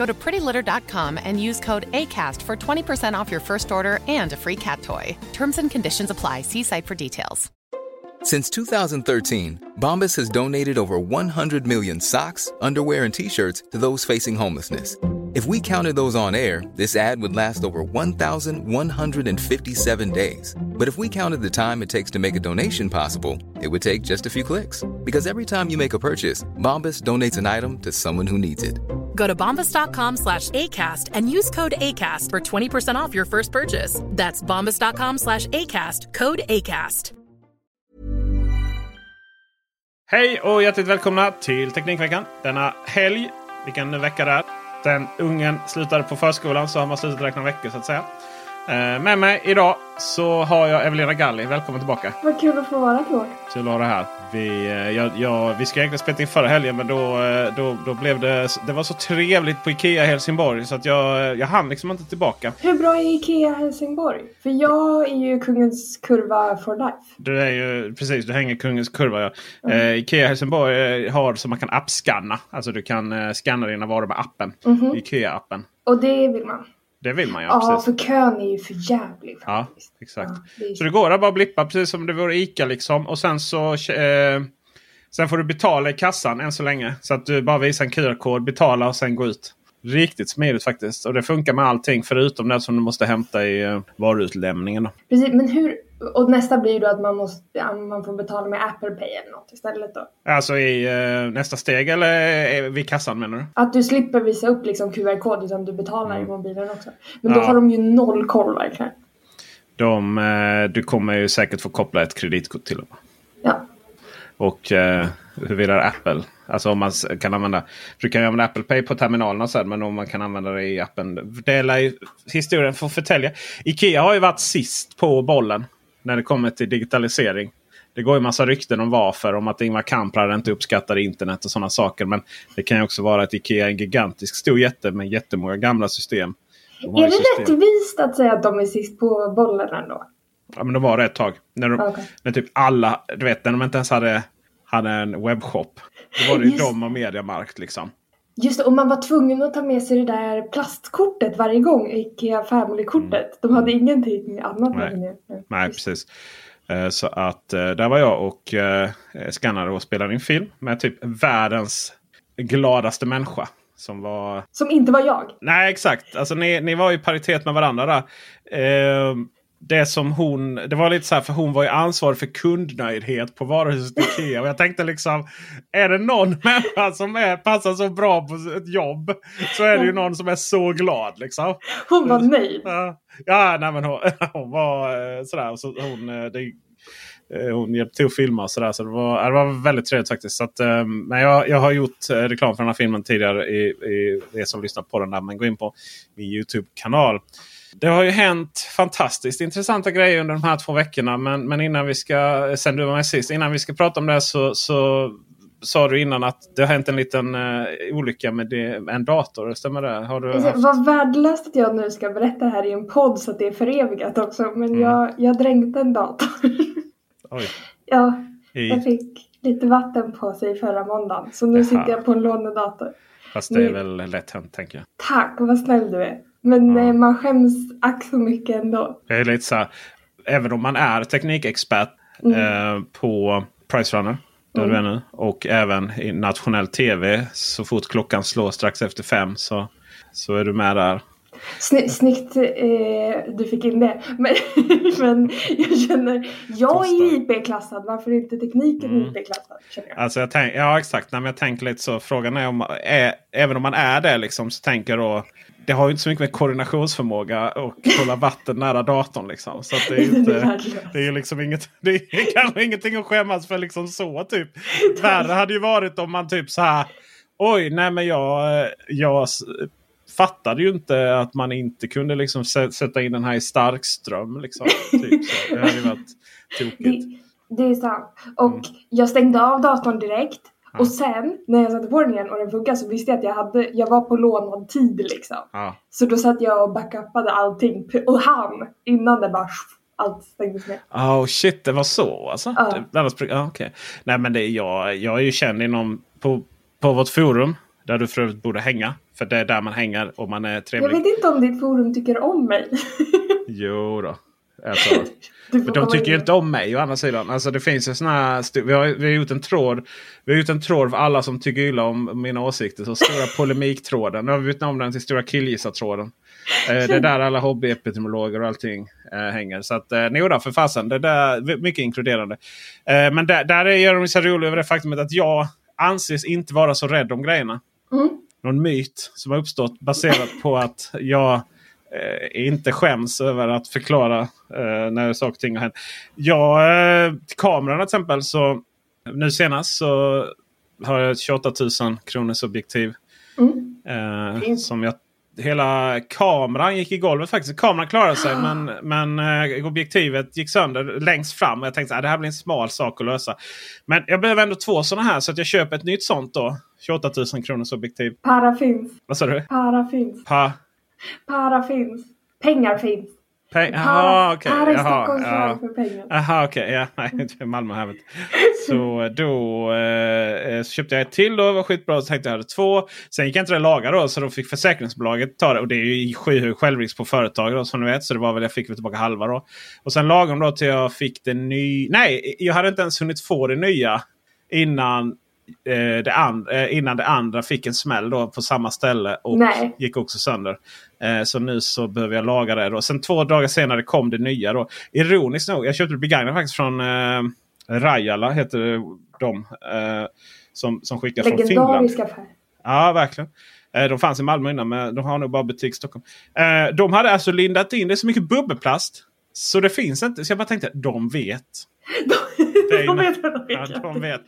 Go to prettylitter.com and use code ACAST for 20% off your first order and a free cat toy. Terms and conditions apply. See site for details. Since 2013, Bombas has donated over 100 million socks, underwear, and t shirts to those facing homelessness. If we counted those on air, this ad would last over 1,157 days. But if we counted the time it takes to make a donation possible, it would take just a few clicks. Because every time you make a purchase, Bombas donates an item to someone who needs it. Go to bombas.com slash ACAST and use code ACAST for 20% off your first purchase. That's bombas.com slash ACAST. Code ACAST. Hej och hjärtligt välkomna till Teknikveckan. Denna helg, vilken vecka det är. Den ungen slutade på förskolan så har man slutat räkna veckor så att säga. Eh, Med mig idag så har jag Evelina Galli. Välkommen tillbaka. Vad kul att få vara tillbaka. Kul att ha dig här. Vi, eh, jag, jag, vi ska egentligen spela in förra helgen men då, eh, då, då blev det, det var så trevligt på Ikea Helsingborg så att jag, jag hann liksom inte tillbaka. Hur bra är Ikea Helsingborg? För jag är ju kungens kurva for life. Du är ju precis, du hänger kungens kurva. Ja. Eh, Ikea Helsingborg eh, har så man kan appscanna. Alltså du kan eh, scanna dina varor med appen. Ikea-appen. Och det vill man. Det vill man ju. Ja, precis. för kön är ju för jävlig Ja, faktiskt. exakt. Ja, det är Så det går att bara blippa precis som det vore ICA liksom. Och sen så eh, Sen får du betala i kassan än så länge. Så att du bara visar en QR-kod, betala och sen gå ut. Riktigt smidigt faktiskt. Och det funkar med allting förutom det som du måste hämta i eh, varuutlämningen. Precis, men hur... Och nästa blir ju då att man, måste, ja, man får betala med Apple Pay eller något istället då. Alltså i eh, nästa steg eller eh, vid kassan menar du? Att du slipper visa upp liksom QR-kod utan du betalar i mobilen också. Men då Mm. Ja. har de ju noll koll verkligen. De, eh, du kommer ju säkert få koppla ett kreditkort till dem. Och eh, huruvida Apple, alltså om man kan använda, för du kan ju använda Apple Pay på terminalerna sen, men om man kan använda det i appen. Det lär ju historien få förtälja. Ikea har ju varit sist på bollen när det kommer till digitalisering. Det går ju massa rykten om varför. Om att Ingvar Kamprad inte uppskattar internet och sådana saker. Men det kan ju också vara att Ikea är en gigantisk stor jätte med jättemånga gamla system. De Är det system- rättvist att säga att de är sist på bollen ändå? Ja, men de var det ett tag. När, de, Okej. när typ alla, du vet när de inte ens hade, hade en webbshop. Då var det ju Just- de och Mediamarkt liksom. Just det, och man var tvungen att ta med sig det där plastkortet varje gång, Ikea Family-kortet. De hade ingenting annat med Mm. Nej. det. Nej, precis. Eh, Så att eh, där var jag och eh, skannade och spelade in film med typ världens gladaste människa. Som var... Som inte var jag. Nej exakt. Alltså ni, ni var i paritet med varandra där. Det som hon... Det var lite så här för hon var ju ansvarig för kundnöjdhet på varuhuset Ikea. Och jag tänkte liksom. Är det någon människa som är, passar så bra på ett jobb. Så är det ju någon som är så glad liksom. Hon var nöjd. Ja, nej, men hon, hon var eh, sådär. Så hon, eh, det, eh, hon hjälpte till att filma och sådär. Så det var, det var väldigt trevligt faktiskt. Så att, men jag, jag har gjort reklam för den här filmen tidigare i, i det som lyssnar på den där. Men gå in på min Youtube-kanal. Det har ju hänt fantastiskt intressanta grejer under de här två veckorna. Men, men innan vi ska, sen du var med sist, innan vi ska prata om det så, så sa du innan att det har hänt en liten eh, olycka med det, med en dator. Stämmer det? Har du Alltså, haft... Vad värdelöst att jag nu ska berätta här i en podd så att det är förevigat också. Men Mm. jag, jag dränkte en dator. Oj. ja, I, jag fick lite vatten på sig förra måndagen. Så nu Jaha. sitter jag på en lånedator. Fast det är Nu- väl lätt hänt tänker jag. Tack, vad snäll du är. Men eh, man skäms ack så mycket ändå. Det är lite så här, även om man är teknikexpert Mm. eh, på Pricerunner. Där du är nu. Och även i nationell tv. Så fort klockan slår strax efter fem så, så är du med där. Sny snyggt eh, du fick in det. Men, men jag känner, jag är IP-klassad. Varför är inte tekniken Mm. IP-klassad? Jag. Alltså jag tänk, ja exakt, Nej, men jag tänker lite så. Frågan är om, är, även om man är det liksom, så tänker jag då. Det har ju inte så mycket med koordinationsförmåga och hålla vatten nära datorn. Liksom. Så att det är ju inte, det är liksom inget, det är kanske ingenting att skämmas för liksom så. Typ. Värre hade ju varit om man typ så här. Oj, nej men jag, jag fattade ju inte att man inte kunde liksom sä- sätta in den här i starkström. Liksom. Typ så. Det hade ju varit tokigt. Det, det är sant. Och Mm. jag stängde av datorn direkt. Och sen när jag satte på den igen och den funkade så visste jag att jag, hade, jag var på lånad tid liksom. Ja. Så då satt jag och backupade allting och han innan det bara allt stängdes ner. Oh shit, det var så alltså? Ja. Det, annars, ah, okay. Nej men det jag, jag är ju känd inom på, på vårt forum. Där du för övrigt borde hänga. För det är där man hänger om man är Jag trevlig. vet inte om ditt forum tycker om mig. Jo då. Alltså, men de tycker ju in. inte om mig å andra sidan. Alltså det finns ju såna vi, har, vi har gjort en tråd. Vi har gjort en tråd för alla som tycker illa om mina åsikter. Så stora polemiktråden. Nu har vi bytt namn den till stora killgissartråden. Eh, det är där alla hobbyepidemiologer och allting eh, hänger. Så att, eh, då, för fasen. Det där, mycket inkluderande. Eh, men där, där är gör de sig roliga över det faktumet att jag anses inte vara så rädd om grejerna. Mm. Någon myt som har uppstått baserat på att jag eh, inte skäms över att förklara eh, när saker och ting har hänt. Jag, eh, kameran till exempel så nu senast så har jag ett 28 000 kronors objektiv. Mm. Eh, som jag, hela kameran gick i golvet faktiskt. Kameran klarade sig men, men eh, objektivet gick sönder längst fram. Och jag tänkte att det här blir en smal sak att lösa. Men jag behöver ändå två sådana här så att jag köper ett nytt sånt då. 28 000 kronors objektiv. Para finns. Vad sa du? Para finns. Pa, Para finns. Pengar finns. pe, Para, aha, okej. para i Stockholm ja. för pengar. Aha, okej. Ja, nej, Malmö här. du. Så då eh, så köpte jag ett till. Då, det var skitbra. Så tänkte jag hade två. Sen gick jag inte det laga då. Så då fick försäkringsbolaget ta det. Och det är ju skyhög självrisk på företag då, som ni vet. Så det var väl jag fick väl tillbaka halva då. Och sen lagom då till jag fick det nya. Nej, jag hade inte ens hunnit få det nya. Innan eh, det, and, eh, innan det andra fick en smäll då på samma ställe. Och Nej. gick också sönder. Eh, så nu så behöver jag laga det. Då. Sen två dagar senare kom det nya. Då. Ironiskt nog, jag köpte det begagnat faktiskt från eh, Rajala. Heter de. Eh, som, som skickar från Finland. Affär. Ja, verkligen. Eh, De fanns i Malmö innan men de har nog bara butik i Stockholm. Eh, De hade alltså lindat in det är så mycket bubbelplast. Så det finns inte. Så jag bara tänkte de vet. De vet vad de Ja, vet. de vet.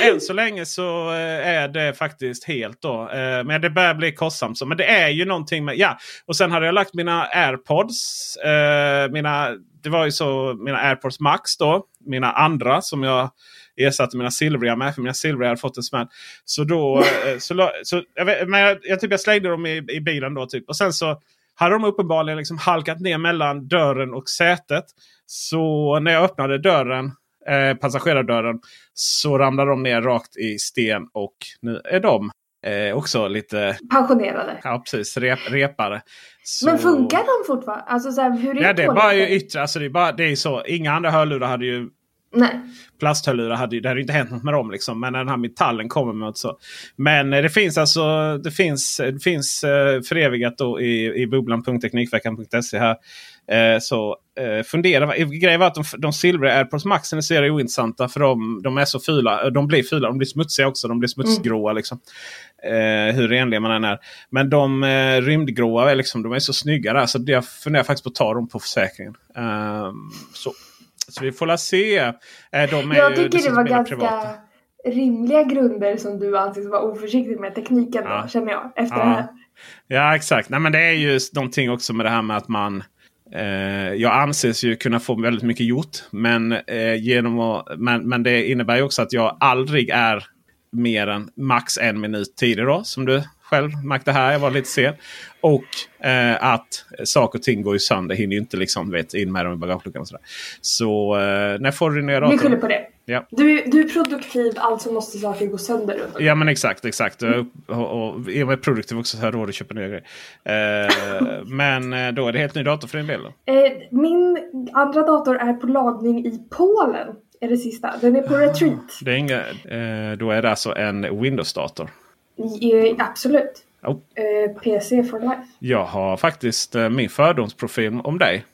Och än så länge så eh, är det faktiskt helt då. Eh, Men det börjar bli kostsamt. så. Men det är ju någonting med... Ja, och sen hade jag lagt mina airpods. Eh, mina, det var ju så mina airpods max då. Mina andra som jag ersatte mina silvriga med. För mina silvriga hade fått en smäll. Så då... så, så, jag, vet, men jag, jag, typ, jag slängde dem i, i bilen då. Typ. Och sen så hade de uppenbarligen liksom halkat ner mellan dörren och sätet. Så när jag öppnade dörren, eh, passagerardörren, så ramlade de ner rakt i sten. Och nu är de eh, också lite Pensionerade. ja, precis, rep, repare. Så, Men funkar de fortfarande? Alltså så här, hur är Ja, det är bara ju yttre. Alltså, det, är bara, det är så. Inga andra hörlurar hade ju Nej. plasthörlurar hade, ju- det hade ju inte hänt något med dem. Liksom. Men den här metallen kommer med så. Men eh, det finns alltså det finns, det finns eh, förevigat då i, i bubblan.teknikveckan.se här. Eh, så eh, fundera. Grejen var att de, de silvriga AirPods Max är ser ointressanta för de, de är så fula. De blir fula, de blir smutsiga också. De blir smutsgråa. Liksom. Eh, hur renlig man än är. Men de eh, rymdgråa är, liksom, de är så snygga där. Så jag funderar faktiskt på att ta dem på försäkringen. Ehm, så. Så vi får la se. Eh, de Jag tycker det var ganska privata. rimliga grunder som du anses vara oförsiktig med tekniken Ja. då, känner jag. Efter Ja. det här. Ja exakt. Nej, men det är ju någonting också med det här med att man eh, jag anses ju kunna få väldigt mycket gjort. Men, eh, genom att, men, men det innebär ju också att jag aldrig är mer än max en minut tidig. Då, som du själv märkte här. Jag var lite sen. Och eh, att saker och ting går ju sönder. Hinner ju inte liksom, vet, in med dem i bagageluckan. Och sådär. Så eh, när får du nya Vi datorn? skyller på det. Ja. Du, du är produktiv, alltså måste saker gå sönder runt. Ja men exakt. exakt. Och, och, och är man produktiv också så har råd att köpa nya grejer. Eh, men eh, då är det helt ny dator för din del. Eh, min andra dator är på lagning i Polen. Är det sista. Den är på retreat. Det är inga, eh, då är det alltså en Windows-dator. Eh, absolut. Oh. Eh, PC for life. Jag har faktiskt eh, min fördomsprofil om dig.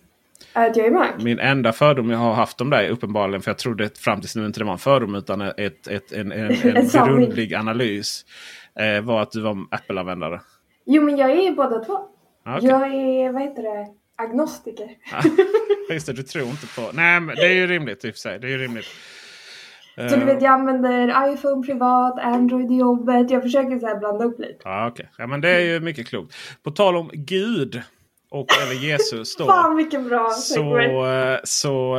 Att jag är Mac? Min enda fördom jag har haft om dig uppenbarligen. För jag trodde fram tills nu inte det var en fördom utan ett, ett, en, en, en, grundlig analys. Eh, var att du var Apple-användare. Jo, men jag är båda två. Ah, okej. Jag är, vad heter det, agnostiker. Just det, du tror inte på... Nej, men det är ju rimligt i och för sig. Det är ju rimligt. Så du vet, jag använder iPhone privat, Android i jobbet. Jag försöker så här blanda upp lite. Ja, okej. ja, men det är ju mycket klokt. På tal om Gud och eller Jesus då. Fan vilken bra Så, eh, så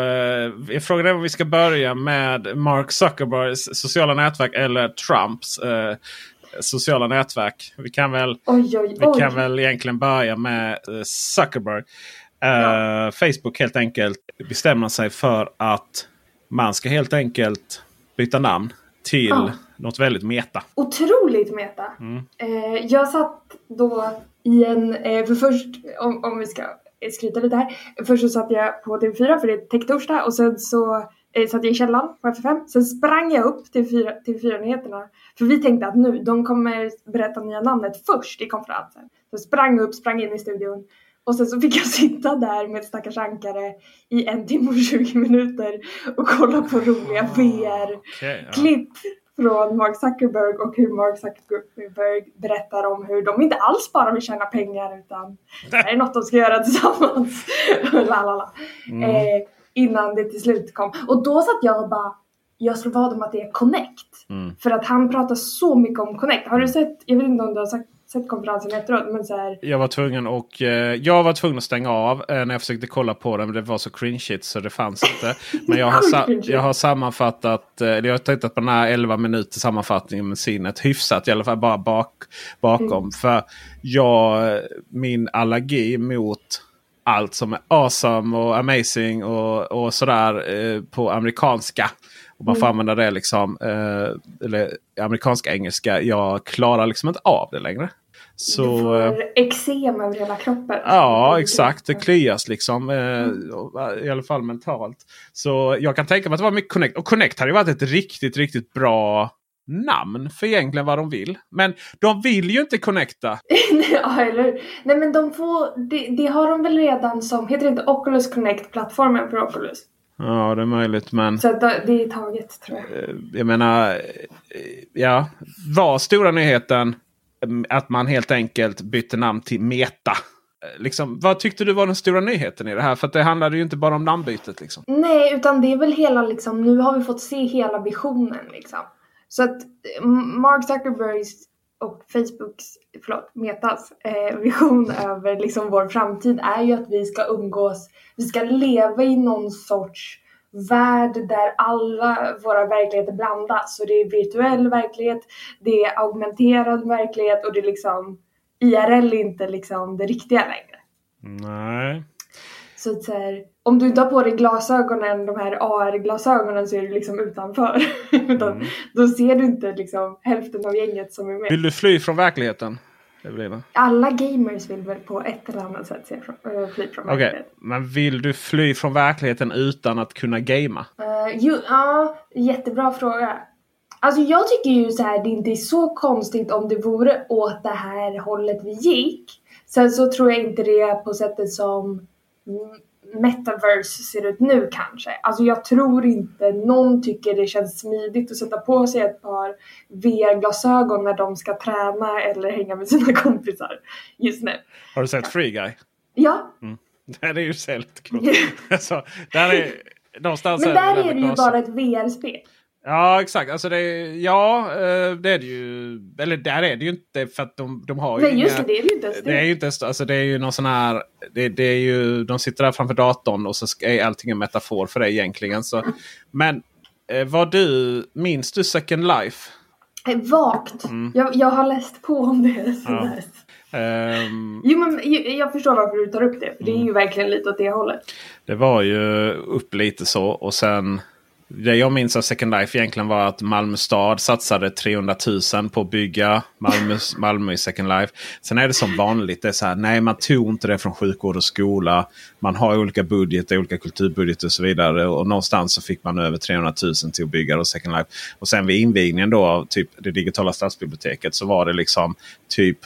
eh, frågan är om vi ska börja med Mark Zuckerbergs sociala nätverk eller Trumps eh, sociala nätverk. Vi kan väl, Oj, oj, vi kan väl egentligen börja med eh, Zuckerberg. Eh, Ja. Facebook helt enkelt bestämmer sig för att man ska helt enkelt byta namn till Ja. något väldigt meta. Otroligt meta. Mm. Eh, jag satt då i en, eh, för först om, om vi ska skryta lite här. Först så satt jag på TV4 för det är tech-torsdag och sen så eh, satt jag i källaren på FFM. Sen sprang jag upp till TV4, TV4-nyheterna. För vi tänkte att nu, de kommer berätta nya namnet först i konferensen. Så sprang upp, sprang in i studion. Och sen så fick jag sitta där med ett stackars ankare i en timme och 20 minuter och kolla på roliga VR Okej, ja. klipp från Mark Zuckerberg och hur Mark Zuckerberg berättar om hur de inte alls bara vill tjäna pengar utan det här är något de ska göra tillsammans. Lalala. Mm. Eh, innan det till slut kom. Och då satt jag och bara, jag slår vad om att det är Connect. Mm. För att han pratar så mycket om Connect. Har du sett, jag vet inte om du har sagt, sett konferensen efteråt, men så här, Jag var tvungen och eh, jag var tvungen att stänga av eh, när jag försökte kolla på den. Men det var så cringeigt så det fanns inte. Men jag har, jag har sammanfattat. Eh, jag har tittat på den här 11 minuter sammanfattningen med sinnet. Hyfsat i alla fall bara bak, bakom. För jag, min allergi mot allt som är awesome och amazing och, och sådär eh, på amerikanska. Och man får använda det liksom. Eh, eller amerikanska engelska. Jag klarar liksom inte av det längre. Så, du eh, får eksem över hela kroppen. Ja, exakt. Det klias liksom. Eh, I alla fall mentalt. Så jag kan tänka mig att det var mycket Connect. Och Connect hade ju varit ett riktigt, riktigt bra namn för egentligen vad de vill. Men de vill ju inte connecta. ja, eller? Nej men de får, det, det har de väl redan som, heter det inte Oculus Connect, plattformen för Oculus? Ja, det är möjligt. Men Så det är taget tror jag. eh, jag menar, eh, ja. Var stora nyheten eh, att man helt enkelt bytte namn till Meta? Eh, Liksom, vad tyckte du var den stora nyheten i det här? För att det handlade ju inte bara om namnbytet. Liksom. Nej, utan det är väl hela liksom, nu har vi fått se hela visionen liksom. Så att Mark Zuckerbergs och Facebooks, förlåt, Metas eh, vision över liksom vår framtid är ju att vi ska umgås, vi ska leva i någon sorts värld där alla våra verkligheter blandas. Så det är virtuell verklighet, det är augmenterad verklighet och det är liksom IRL är inte liksom det riktiga längre. Nej. Så att så här, om du inte har på dig glasögonen, de här AR-glasögonen så är du liksom utanför. Utan Mm. Då ser du inte liksom hälften av gänget som är med. Vill du fly från verkligheten? Evelina? Alla gamers vill väl på ett eller annat sätt se från, äh, fly från Okej, verkligheten. men vill du fly från verkligheten utan att kunna gamea? Jo, ja, jättebra fråga. Alltså jag tycker ju så här, det inte är så konstigt om det vore åt det här hållet vi gick. Sen så tror jag inte det är på sättet som mm, metaverse ser ut nu kanske. Alltså jag tror inte någon tycker det känns smidigt att sätta på sig ett par VR-glasögon när de ska träna eller hänga med sina kompisar just nu. Har du sett Free Guy? Ja, Det är ju så lite coolt. alltså, där är, någonstans men där är det ju bara ett VR-spel. Ja exakt. Alltså det, ja eh, det är det ju. Eller där är det ju inte för att de, de har ju Nej just det, inga- det är det ju inte ens Det är ju inte ens- alltså det är ju någon sån här. Det, det är ju, de sitter där framför datorn och så är allting en metafor för det egentligen. Så, men eh, vad du, minns du Second Life? Eh, Vagt. Jag, jag har läst på om det. Mm. Ja. Ehm, Jo men jag, förstår varför du tar upp det. För det är Mm. ju verkligen lite åt det hållet. Det var ju upp lite så och sen det jag minns av Second Life egentligen var att Malmö stad satsade 300 000 på att bygga Malmö, Malmö i Second Life. Sen är det som vanligt. Det är så här, nej man tog inte det från sjukvård och skola. Man har olika budgetar, olika kulturbudgetar och så vidare. Och någonstans så fick man över 300 000 till att bygga då Second Life. Och sen vid invigningen då av typ det digitala stadsbiblioteket så var det liksom typ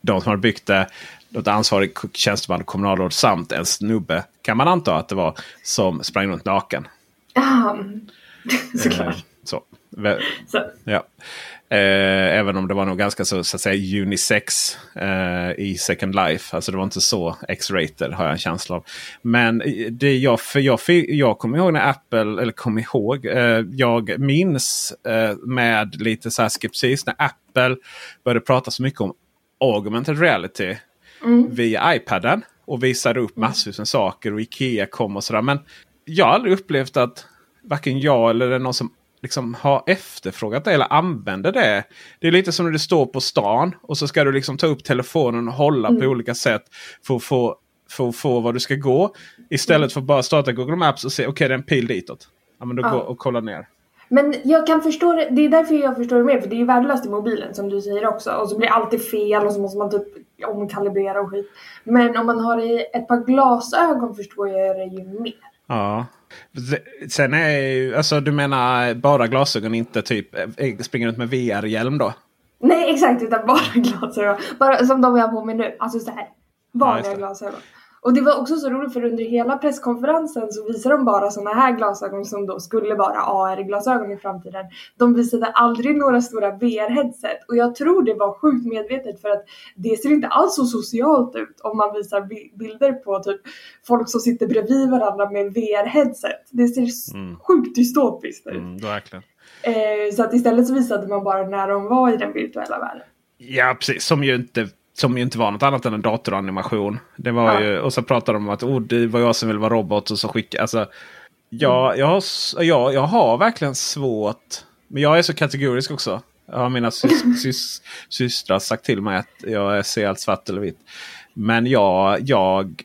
de som hade byggt det, något ansvarig tjänsteman, kommunalråd samt en snubbe kan man anta att det var som sprang runt naken. Ah, såklart. Eh, så. Så. Ja. Eh, även om det var nog ganska så, så att säga unisex eh, i Second Life. Alltså det var inte så X-rated har jag en känsla av. Men det jag, för jag, för jag kommer ihåg när Apple, eller kom ihåg, eh, jag minns eh, med lite så här skepsis när Apple började prata så mycket om augmented reality Mm. via iPaden. Och visade upp massor med saker och Ikea kom och sådär. Men jag har aldrig upplevt att varken jag eller någon som liksom har efterfrågat det eller använder det. Det är lite som när du står på stan och så ska du liksom ta upp telefonen och hålla Mm. på olika sätt för att få, för att få var du ska gå. Istället för att bara starta Google Maps och se okej det är en pil ditåt. Ja men då Ja. gå och kolla ner. Men jag kan förstå det, det är därför jag förstår det mer för det är ju värdelöst i mobilen som du säger också och så blir allt fel och så måste man typ omkalibrera och skit. Men om man har ett par glasögon förstår jag det ju mer. Ja. Sen är ju, alltså du menar bara glasögon inte typ eh, springer runt med VR-hjälm då? Nej exakt utan bara glasögon. Bara som de jag har på mig nu. Alltså så här Ja, vanliga det. glasögon. Och det var också så roligt för under hela presskonferensen så visade de bara såna här glasögon som då skulle vara AR-glasögon i framtiden. De visade aldrig några stora VR-headset och jag tror det var sjukt medvetet för att det ser inte alls så socialt ut om man visar bi- bilder på typ folk som sitter bredvid varandra med VR-headset. Det ser s- sjukt dystopiskt ut. Mm, verkligen. Eh, så att istället så visade man bara när de var i den virtuella världen. Ja precis, som ju inte som ju inte var något annat än en datoranimation. Det var Ja. ju, och så pratade de om att oh, det var jag som ville vara robot och så skicka. Alltså, ja, jag, har, s- jag, har verkligen svårt. Men jag är så kategorisk också. Jag har mina sys, sys, systrar sagt till mig att jag ser allt svart eller vitt. Men jag, jag,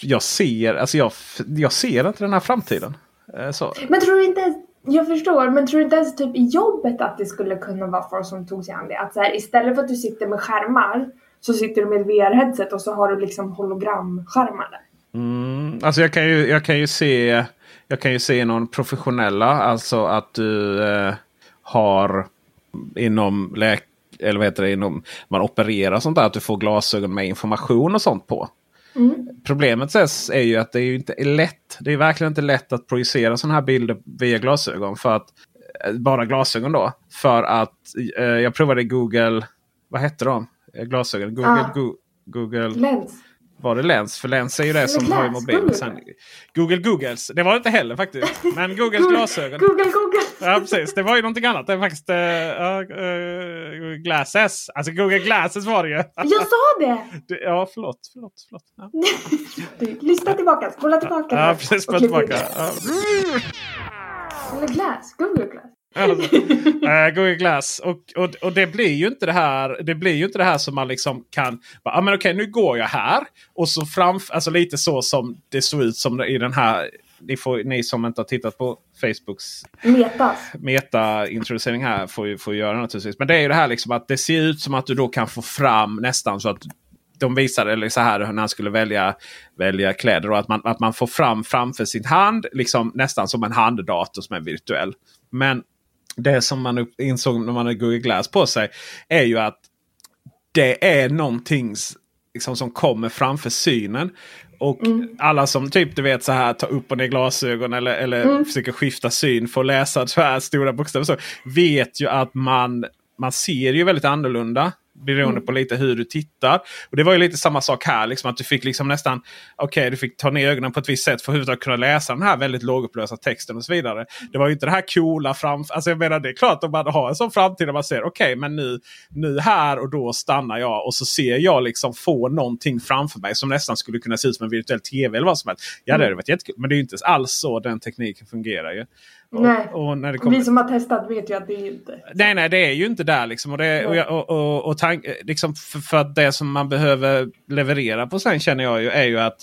jag, ser, alltså jag, jag ser inte den här framtiden. Eh, Så. Men tror du inte jag förstår, men tror du inte ens typ i jobbet att det skulle kunna vara folk som tog sig an det? Att så här, istället för att du sitter med skärmar så sitter du med ett VR-headset och så har du liksom hologramskärmar där. Mm, alltså jag kan, ju, jag kan ju se Jag kan ju se någon professionella. Alltså att du eh, har inom läk eller vad heter det, inom man opererar sånt där. Att du får glasögon med information och sånt på. Problemet ses är ju att det är inte lätt. Det är verkligen inte lätt att projicera sådana här bilder via glasögon. för att eh, Bara glasögon då. För att eh, jag provade Google. Vad hette de? Eh, Glasögon. Google, Ah. Go- Google. Lens. Var det Lens? För Lens är ju det som har i mobilen. Google. Sen, Google Googles. Det var det inte heller faktiskt. Men Googles glasögon. Google, Google. Ja precis. Det var ju någonting annat. Det är faktiskt uh, uh, Glasses. Alltså Google Glasses var det ju. Jag sa det! Det- Ja förlåt. förlåt, förlåt. Ja. Lyssna tillbaka, spola tillbaka. Ja precis. Klipp tillbaka. Ja. Eller glass, Google glass. Alltså, eh, Google Glass. Och, och, och det blir ju inte det här. Det blir ju inte det här som man liksom kan. Ja men okej nu går jag här. Och så framför. Alltså lite så som det såg ut som i den här. Ni, får, ni som inte har tittat på Facebooks meta-introducering här får ju, får göra naturligtvis. Men det är ju det här liksom att det ser ut som att du då kan få fram nästan så att de visade eller så här när han skulle välja, välja kläder. Och att man, att man får fram framför sin hand liksom nästan som en handdator som är virtuell. Men det som man insåg när man hade Google Glass på sig är ju att det är någonting liksom, som kommer framför synen. Och alla som typ du vet så här tar upp och ner glasögon eller, eller försöker skifta syn för att läsa så här stora bokstäver. Så, vet ju att man, man ser ju väldigt annorlunda. Beroende på lite hur du tittar. Och Det var ju lite samma sak här. Liksom, att du fick liksom nästan Okej, du fick ta ner ögonen på ett visst sätt för att överhuvudtaget kunna läsa den här väldigt lågupplösta texten och så vidare. Det var ju inte det här coola framför. Alltså jag menar det är klart att man har en sån framtid där man ser okej men nu, nu här och då stannar jag och så ser jag liksom få någonting framför mig som nästan skulle kunna se ut som en virtuell tv eller vad som helst. Ja det hade varit jättekul. Men det är ju inte alls så den tekniken fungerar ju. Och, Nej. och när det kommer... Vi som har testat vet ju att det är inte. Nej, nej, det är ju inte där. Liksom. Och, det, och, jag- och, och, och tank, liksom för, för att det som man behöver leverera på sen känner jag ju är ju att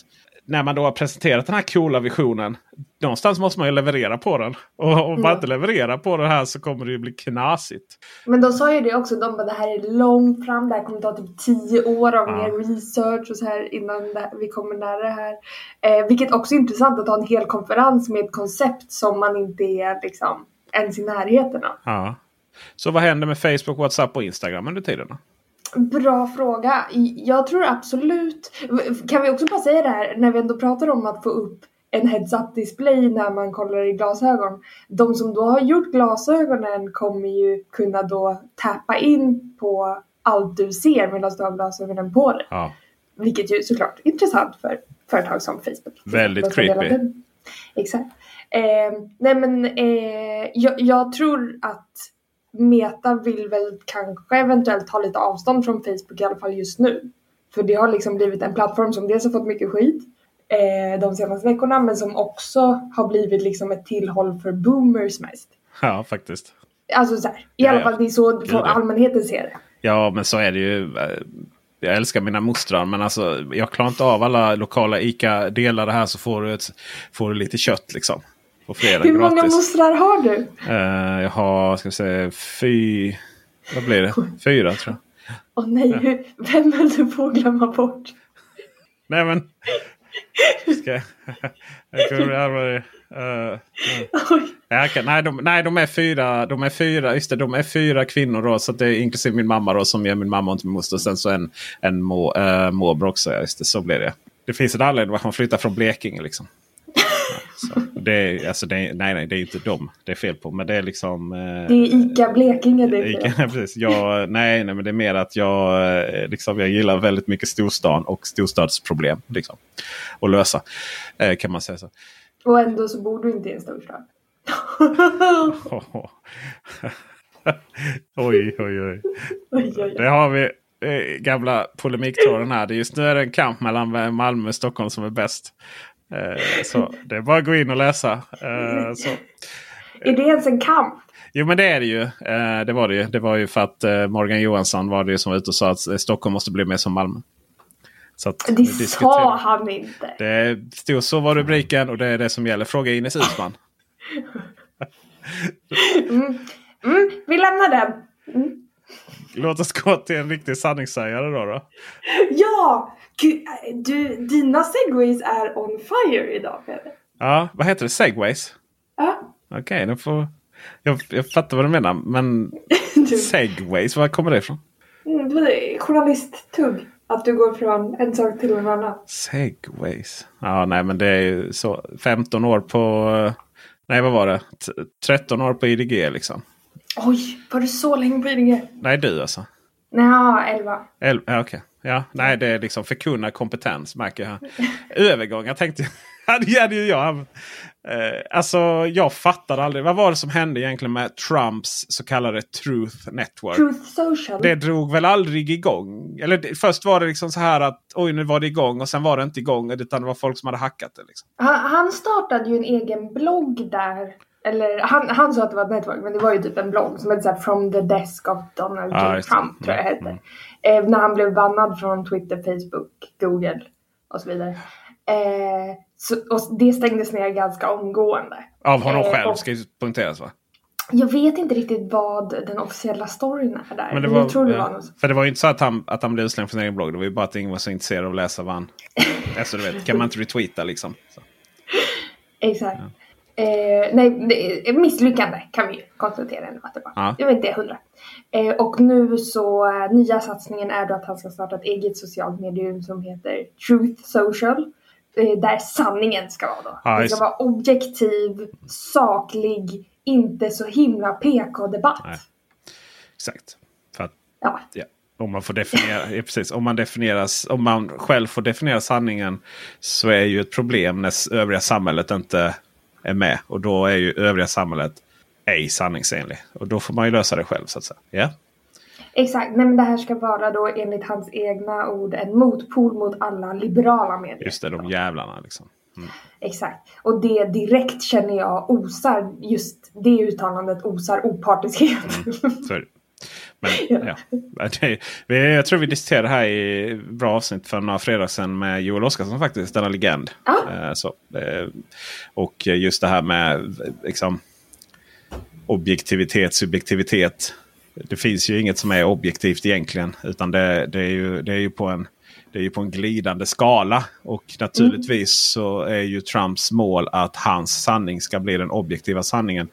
när man då har presenterat den här coola visionen. Någonstans måste man ju leverera på den. Och om man Ja. inte levererar på det här så kommer det ju bli knasigt. Men de sa ju det också, de bara det här är långt fram, det här kommer ta typ 10 år av Ja. mer research och så här innan vi kommer nära det här. Eh, vilket också är intressant att ha en hel konferens med ett koncept som man inte är liksom ens i närheten av. Ja. Så vad händer med Facebook, WhatsApp och Instagram under tiden? då? Bra fråga. Jag tror absolut... Kan vi också bara säga det här när vi ändå pratar om att få upp en heads-up display när man kollar i glasögon. De som då har gjort glasögonen kommer ju kunna då tappa in på allt du ser medan du har glasögonen på dig. Ja. Vilket ju såklart är intressant för företag som Facebook. Väldigt creepy. Exakt. Eh, nej men eh, jag, jag, tror att Meta vill väl kanske eventuellt ta lite avstånd från Facebook i alla fall just nu. För det har liksom blivit en plattform som dels har fått mycket skit eh, de senaste veckorna men som också har blivit liksom ett tillhåll för boomers mest. Ja, faktiskt. Alltså så här, i ja, alla fall det är så Gud, allmänheten ser det. Ja, men så är det ju. Jag älskar mina mostrar men alltså jag klarar inte av alla lokala ICA. Delar det här så får du, ett, får du lite kött liksom. På fredag, Hur många mostrar har du? Uh, jag har, ska vi säga, fy... Vad blir det? Fyra tror jag. Åh oh, nej, ja. vem höll du på att glömma bort? Nej men Ska jag? var, uh. Kan, nej, de, nej, de är fyra. De är fyra, just det, de är fyra kvinnor då. Så det är inklusive min mamma då som är min mamma och inte min moster. Sen så en, en må, uh, morbror också. Just det, så blir det. Det finns en anledning varför man flyttar från Blekinge. Liksom. Så det alltså det nej, nej, det är inte dem det är fel på. Men det är liksom... Eh, det är ICA Blekinge det är Ica, precis. Jag, nej, nej, men det är mer att jag, eh, liksom, jag gillar väldigt mycket storstan och storstadsproblem. Liksom, att lösa. Eh, kan man säga så. Och ändå så bor du inte i en storstad. oj, oj, oj. oj, oj. Det har vi eh, gamla polemiktråden här. Just nu är det en kamp mellan Malmö och Stockholm som är bäst. Eh, så det är bara att gå in och läsa. Eh, så. Är det ens en kamp? Jo men det är det ju. Eh, det var det ju. Det var ju för att Morgan Johansson var det som var ute och sa att Stockholm måste bli mer som Malmö. Så det sa han inte. Det stod så var rubriken och det är det som gäller. Fråga Ines Uusmann. mm. Mm, vi lämnar den. Mm. Låt oss gå till en riktig sanningssägare då. då. Ja! Du, dina segways är on fire idag Peder. Ja, vad heter det? Segways? Ja. Okej, okay, får... Jag, jag fattar vad du menar. Men segways, var kommer det ifrån? Mm, journalisttugg. Att du går från en sak till en annan. Segways. Ja, nej men det är ju så. 15 år på... Nej, vad var det? 13 år på IDG liksom. Oj, var du så länge på IDG? Nej, du alltså. Nej, 11. 11 ja, okej. Okay. Ja, nej, det är liksom förkunna kompetens märker jag. Övergång. Jag tänkte, det hade ju jag. Eh, alltså jag fattade aldrig. Vad var det som hände egentligen med Trumps så kallade Truth Network? Truth Social. Det drog väl aldrig igång? Eller först var det liksom så här att oj nu var det igång och sen var det inte igång. Utan det var folk som hade hackat det. Liksom. Han, han startade ju en egen blogg där. Eller han, han sa att det var ett nätverk men det var ju typ en blogg som hette såhär From the Desk of Donald J. Ah, Trump tror jag det hette. Mm. Eh, när han blev bannad från Twitter, Facebook, Google och så vidare. Eh, så, och det stängdes ner ganska omgående. Av honom eh, själv ska ju poängteras va? Jag vet inte riktigt vad den officiella storyn är där. Men det var, jag tror det var något. För det var ju inte så att han, att han blev utslängd från sin egen blogg. Det var ju bara att ingen var så intresserad av att läsa vad han... alltså du vet, kan man inte retweeta liksom. Så. Exakt. Ja. Eh, nej, misslyckande kan vi konstatera ändå att det var. Ja. Jag vet inte, hundra. Eh, och nu så, eh, nya satsningen är då att han ska starta ett eget socialt medium som heter Truth Social. Eh, där sanningen ska vara då. Ja, det ska vara objektiv, saklig, inte så himla PK-debatt. Exakt. För att, ja. ja. Om man, får definiera, ja, precis, om, man definieras, om man själv får definiera sanningen så är ju ett problem när övriga samhället inte är med. Och då är ju övriga samhället ej sanningsenlig. Och då får man ju lösa det själv så att säga. Ja. Exakt, Nej, men det här ska vara då enligt hans egna ord en motpol mot alla liberala medier. Just det, de jävlarna liksom. Mm. Exakt. Och det direkt känner jag osar, just det uttalandet osar opartiskhet. Mm. Men, ja. ja. jag tror vi diskuterade det här i bra avsnitt för några fredagar sedan med Joel Oscarsson faktiskt. Denna legend. Ah. Så, och just det här med liksom, objektivitet, subjektivitet. Det finns ju inget som är objektivt egentligen. Utan det, det, är, ju, det är ju på en det är ju på en glidande skala. Och naturligtvis mm. så är ju Trumps mål att hans sanning ska bli den objektiva sanningen.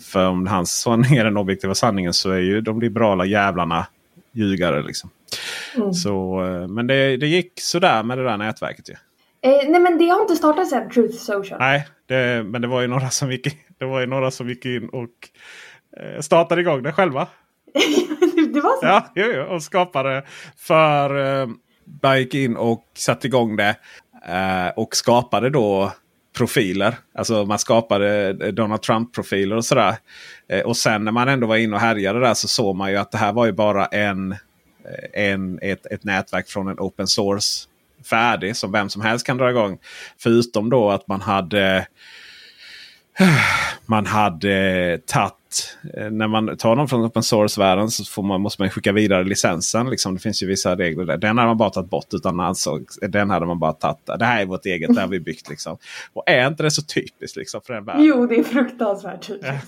För om hans sanning är den objektiva sanningen så är ju de liberala jävlarna ljugare. Liksom. Mm. Så, eh, men det, det gick sådär med det där nätverket ju. Eh, nej men det har inte startat sen, Truth Social. Nej, det, men det var ju några som gick in, det var ju några som gick in och eh, startade igång det själva. det var så? Ja, jo, jo, och skapade för... Eh, gick in och satte igång det. Eh, och skapade då profiler. Alltså man skapade eh, Donald Trump-profiler och sådär. Eh, och sen när man ändå var inne och härjade där så såg man ju att det här var ju bara en, eh, en, ett, ett nätverk från en open source färdig som vem som helst kan dra igång. Förutom då att man hade man hade tagit, eh, när man tar någon från open source-världen så får man, måste man skicka vidare licensen. Liksom. Det finns ju vissa regler där. Den hade man bara tagit bort. Utan ansåg, den hade man bara tagit. Det här är vårt eget, det har vi byggt. Liksom. Och är inte det så typiskt liksom, för den världen? Jo, det är fruktansvärt typiskt.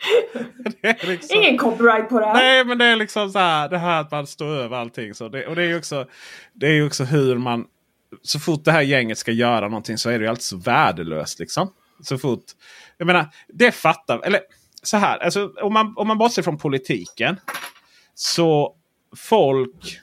Liksom... Ingen copyright på det här. Nej, men det är liksom så här, det här att man står över allting. Så det, och det är ju också, det är ju också hur man... Så fort det här gänget ska göra någonting så är det ju alltid så värdelöst. Liksom. Så fort... Jag menar, det fattar... Eller så här, alltså, om, man, om man bortser från politiken. Så folk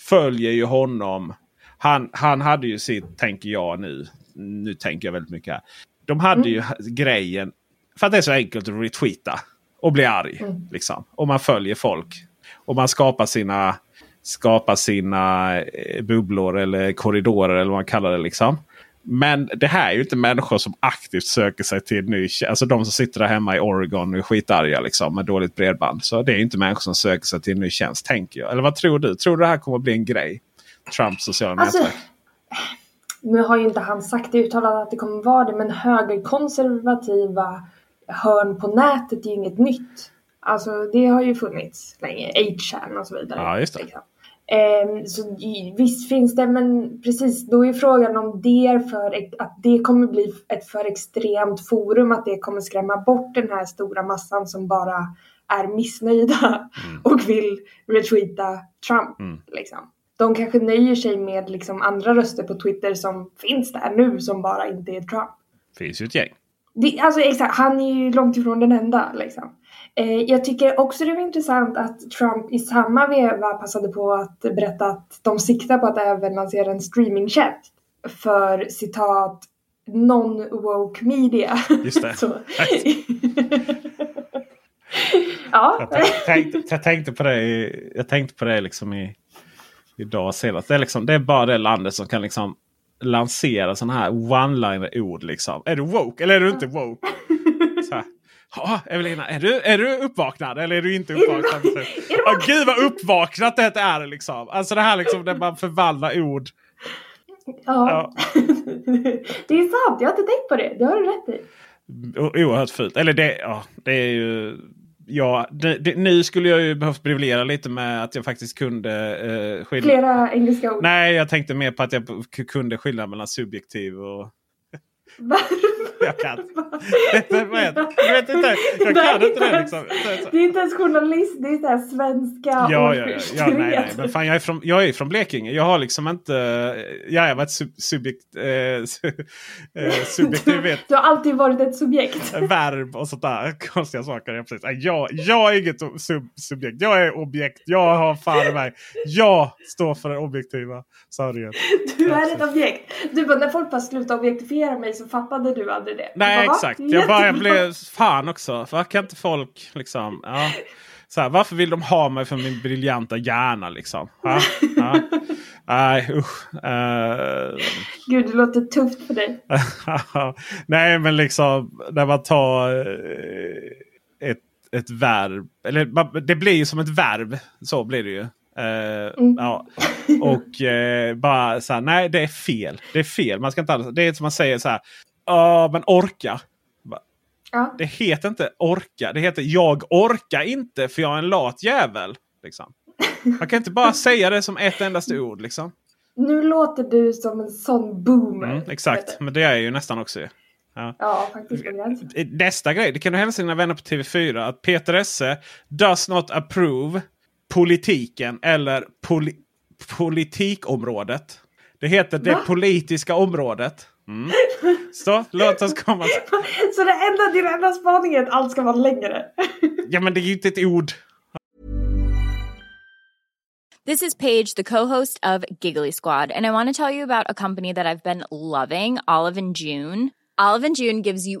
följer ju honom. Han, han hade ju sitt, tänker jag nu. Nu tänker jag väldigt mycket här. De hade ju grejen. För att det är så enkelt att retweeta. Och bli arg. Liksom. Och man följer folk. Och man skapar sina, skapar sina eh, bubblor eller korridorer eller vad man kallar det. liksom. Men det här är ju inte människor som aktivt söker sig till ny. Alltså de som sitter där hemma i Oregon och är skitarga liksom, med dåligt bredband. Så det är inte människor som söker sig till en ny tjänst tänker jag. Eller vad tror du? Tror du det här kommer att bli en grej? Trumps sociala Alltså, nätverk. nu har ju inte han sagt det uttalat att det kommer vara det, men högerkonservativa hörn på nätet är ju inget nytt. Alltså det har ju funnits länge, 8chan och så vidare. Ja, just det. liksom. Ehm, så visst finns det, men precis då är frågan om det för, att det kommer bli ett för extremt forum, att det kommer skrämma bort den här stora massan som bara är missnöjda och vill retweeta Trump. Mm. Liksom. De kanske nöjer sig med liksom andra röster på Twitter som finns där nu som bara inte är Trump. finns ju ett gäng. Det, alltså exakt, han är ju långt ifrån den enda liksom. Eh, jag tycker också det var intressant att Trump i samma veva passade på att berätta att de siktar på att även lansera en streamingtjänst för citat non-woke media. Just det. Ja. Jag tänkte, tänkte, jag tänkte på det, i- jag tänkte på det liksom i, idag senast. Det är, liksom, det är bara det landet som kan liksom lansera sådana här one-liner ord. Liksom. Är du woke eller är du inte woke? Ja, Evelina, är du, är du uppvaknad eller är du inte uppvaknad? Ja, gud vad uppvaknat det är liksom. Alltså det här liksom där man förvandlar ord. ja. det är sant, jag har inte tänkt på det. Det har du rätt i. Oerhört fult. Eller det, ja, det är ju... Ja, det, det, nu skulle jag ju behövt briljera lite med att jag faktiskt kunde eh, skilja... Flera engelska ord. Nej, jag tänkte mer på att jag kunde skilja mellan subjektiv och... Varför? Jag kan inte. Det? Jag vet inte. Jag Nej, kan inte det liksom. Det är inte ens journalist, det är så svenska Ja, ja, ja, ja nej, nej. Men fan, jag är från, jag är från Blekinge. Jag har liksom inte... Ja, jag var ett sub, subjekt, eh, su- eh, subjektiv vet, Du har alltid varit ett subjekt. verb och sånt där konstiga saker. Ja, precis. Jag, jag är inget sub, subjekt. Jag är objekt. Jag har fan mig. Jag står för den objektiva sanningen. Du är ett objekt. Du bara, när folk bara slutade objektifiera mig så fattade du aldrig det. Nej bara, exakt. Jag bara jag blev fan också. Varför kan inte folk liksom... Ja. Så här, varför vill de ha mig för min briljanta hjärna liksom? Ja, ja. Nej usch. Eh, Gud, det låter tufft för dig. Nej men liksom när man tar eh, ett, ett verb. Eller det blir ju som ett verb. Så blir det ju. Eh, ja. Och eh, bara så här, nej det är fel. Det är fel. Man ska inte alls, det är som man säger så här. Ja men orka. Ja. Det heter inte orka. Det heter jag orkar inte för jag är en lat jävel. Liksom. Man kan inte bara säga det som ett endaste ord. Liksom. Nu låter du som en sån boomer. Mm, exakt, men det är jag ju nästan också. Ja. Ja, faktiskt. Nästa grej, det kan du hälsa dina vänner på TV4. Att Peter Esse does not approve politiken eller poli politikområdet. Det heter det Va? politiska området. Mm. Så låt oss komma. Så det enda, din enda spaning är att allt ska vara längre. Ja men det är ju inte ett ord. This is Paige, the co-host of Giggly Squad, and I want to tell you about a company that I've been loving, Olive and June. Olive and June gives you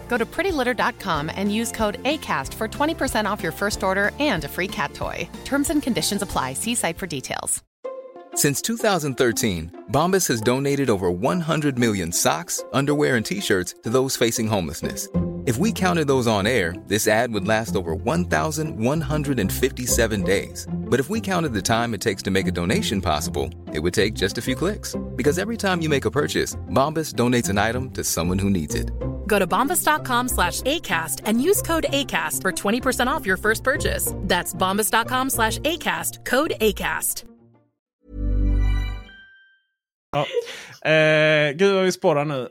Go to prettylitter.com and use code ACAST for 20% off your first order and a free cat toy. Terms and conditions apply. See site for details. Since 2013, Bombas has donated over 100 million socks, underwear, and t shirts to those facing homelessness. If we counted those on air, this ad would last over 1,157 days. But if we counted the time it takes to make a donation possible, it would take just a few clicks. Because every time you make a purchase, Bombas donates an item to someone who needs it. Go to bombas.com slash ACAST and use code ACAST for 20% off your first purchase. That's bombas.com slash ACAST, code ACAST. Ja. Eh, gud vad vi spårar nu.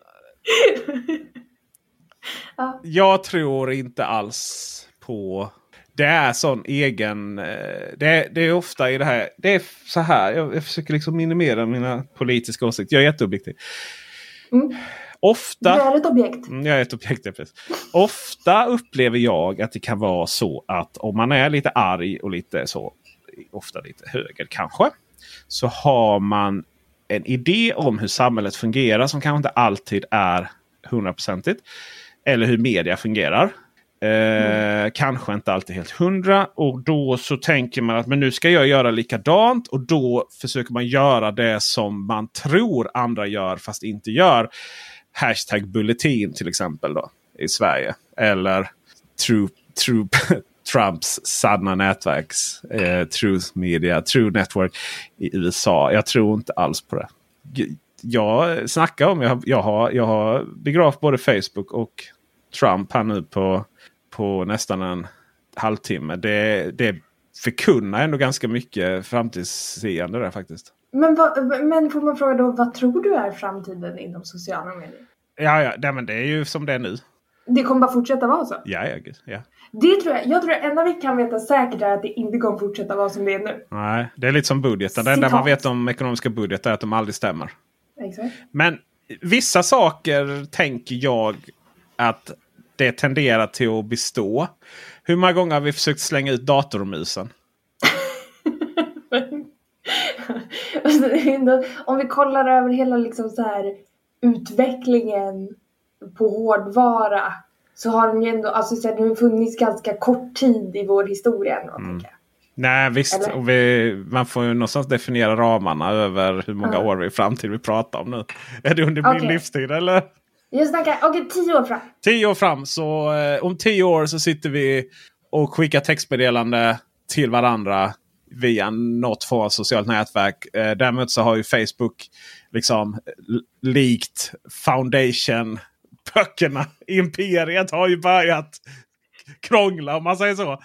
Ja. Jag tror inte alls på... Det är sån egen... eh, Det är, det är ofta i det här... Det är så här. Jag, jag försöker liksom minimera mina politiska åsikter. Jag är jätteobjektiv. Mm. Du Ofta... är ett objekt. Mm, Jag är ett objekt. ja, precis. Ofta upplever jag att det kan vara så att om man är lite arg och lite så, ofta lite höger kanske, så har man en idé om hur samhället fungerar som kanske inte alltid är hundraprocentigt. Eller hur media fungerar. Eh, Kanske inte alltid helt hundra. Och då så tänker man att men nu ska jag göra likadant. Och då försöker man göra det som man tror andra gör fast inte gör. Hashtag bulletin till exempel då i Sverige. Eller True, true, Trumps sanna nätverks eh, Truth Media, True Network i USA. Jag tror inte alls på det. Jag snackar om, jag, har- jag, har, jag har begravt både Facebook och Trump här nu på, på nästan en halvtimme. Det, det förkunnar ändå ganska mycket framtidsseende där faktiskt. Men, vad, men får man fråga då, vad tror du är framtiden inom sociala medier? Ja, ja nej, men det är ju som det är nu. Det kommer bara fortsätta vara så? Ja, ja, gud, ja. Det tror jag. Jag tror det enda vi kan veta säkert är att det inte kommer fortsätta vara som det är nu. Nej, det är lite som budgeten. Det enda man vet om ekonomiska budgetar är att de aldrig stämmer. Exakt. Men vissa saker tänker jag att det tenderar till att bestå. Hur många gånger har vi försökt slänga ut datormusen? Alltså, ändå- Om vi kollar över hela liksom så här, utvecklingen på hårdvara så har den ju ändå alltså, så här, den har funnits ganska kort tid i vår historia. Ändå, Mm. Nej visst, Eller? och vi, man får ju någonstans definiera ramarna över hur många Ja. år i framtid vi pratar om nu. Är det under Okej. min livstid eller? Jag snackar, okej tio år fram. Tio år fram. Så eh, om tio år så sitter vi och skickar textmeddelande till varandra via något form av socialt nätverk. Eh, däremot så har ju Facebook liksom likt Foundation böckerna. Imperiet har ju börjat krångla om man säger så.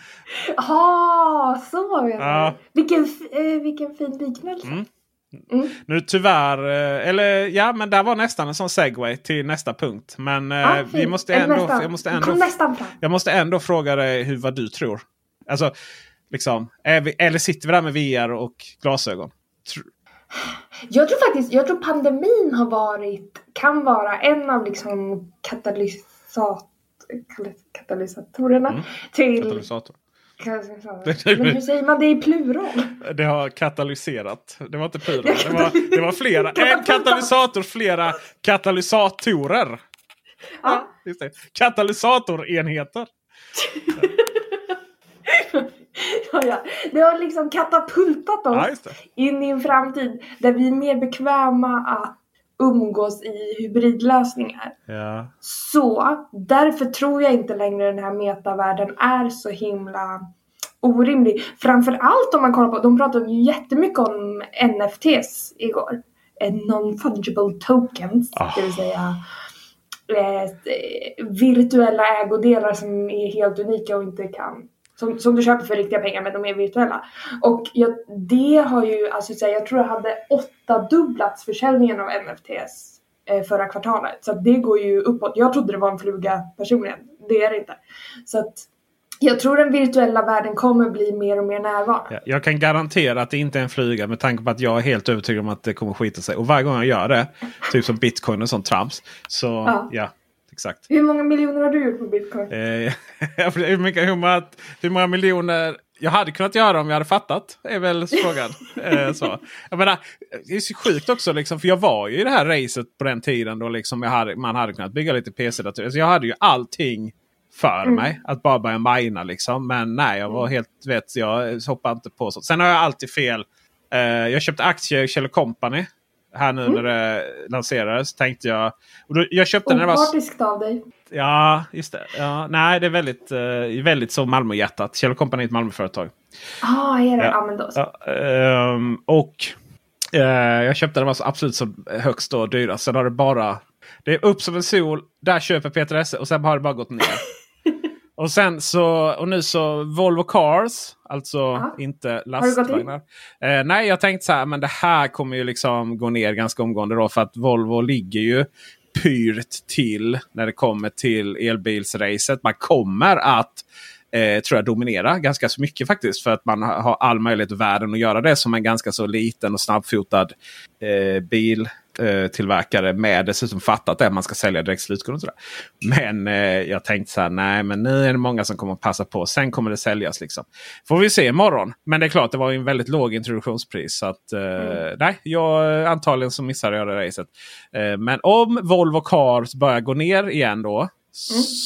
Jaha, så menar Ja. Vilken, eh, vilken fin liknelse. Mm. Mm. Nu tyvärr, eh, eller ja men där var nästan en sån segway till nästa punkt. Men eh, Ja, vi måste ändå, jag, måste ändå, jag måste ändå fråga dig hur, vad du tror. Alltså, liksom, vi, eller sitter vi där med VR och glasögon? Tr- Jag tror faktiskt, jag tror pandemin har varit, kan vara en av liksom katalysat, katalysatorerna Mm. till... Katalysator. Katalysator. Men hur säger man det i plural? Det har katalyserat. Det var inte plural. Det var, det var flera. En katalysator, flera katalysatorer. Ja. Just det. Katalysatorenheter. Ja, ja. Det har liksom katapultat Ja, oss det. in i en framtid där vi är mer bekväma att umgås i hybridlösningar. Ja. Så därför tror jag inte längre den här metavärlden är så himla orimlig. Framförallt om man kollar på, de pratade ju jättemycket om NFTs igår. Eh, Non-fungible tokens, Ah. det vill säga eh, virtuella ägodelar som är helt unika och inte kan som, som du köper för riktiga pengar men de är virtuella. Och jag, det har ju, alltså så här, jag tror det hade åttadubblats försäljningen av NFTs eh, förra kvartalet. Så det går ju uppåt. Jag trodde det var en fluga personligen. Det är det inte. Så att jag tror den virtuella världen kommer bli mer och mer närvarande. Ja, Jag kan garantera att det inte är en flyga med tanke på att jag är helt övertygad om att det kommer skita sig. Och varje gång jag gör det, typ som bitcoin och sånt trams. Så ja, Ja. Exakt. Hur många miljoner har du gjort på bitcoin? Eh, hur, mycket, hur, många, hur många miljoner jag hade kunnat göra om jag hade fattat. Är väl frågan. eh, så. Jag menar, det är så sjukt också. Liksom, för jag var ju i det här racet på den tiden då liksom jag hade, man hade kunnat bygga lite PC-datorer. Så jag hade ju allting för Mm. mig. Att bara börja mina liksom. Men nej, jag var helt vet, jag hoppade inte på sånt. Sen har jag alltid fel. Eh, jag köpte aktier i Kjell Company. Här nu när det lanserades. Tänkte jag. Och då, jag köpte när det var... Opartiskt av dig. Ja, just det. Ja, nej, det är väldigt, eh, väldigt så Malmöhjärtat. Kjell Company är ett Malmöföretag. Ah, är det? Ja. Ja, men då så. Ja, ehm, och eh, jag köpte den var så absolut så högst och dyrast. Sen har det bara... Det är upp som en sol. Där köper Peter Esse och sen har det bara gått ner. Och sen så... Och nu så Volvo Cars. Alltså Ja. inte lastvagnar. Eh, nej, jag tänkte så här. Men det här kommer ju liksom gå ner ganska omgående då. För att Volvo ligger ju pyrt till när det kommer till elbilsracet. Man kommer att eh, tror jag dominera ganska så mycket faktiskt. För att man ha- har all möjlighet i världen att göra det som en ganska så liten och snabbfotad eh, bil. Eh, Tillverkare med dessutom fattat det man ska sälja direkt slutkund och sådär. Men eh, jag tänkte så här, nej men nu är det många som kommer att passa på. Sen kommer det säljas liksom. Får vi se imorgon. Men det är klart, det var ju en väldigt låg introduktionspris. Så att, eh, nej, jag, antagligen så missade jag det racet. Eh, men om Volvo Cars börjar gå ner igen då.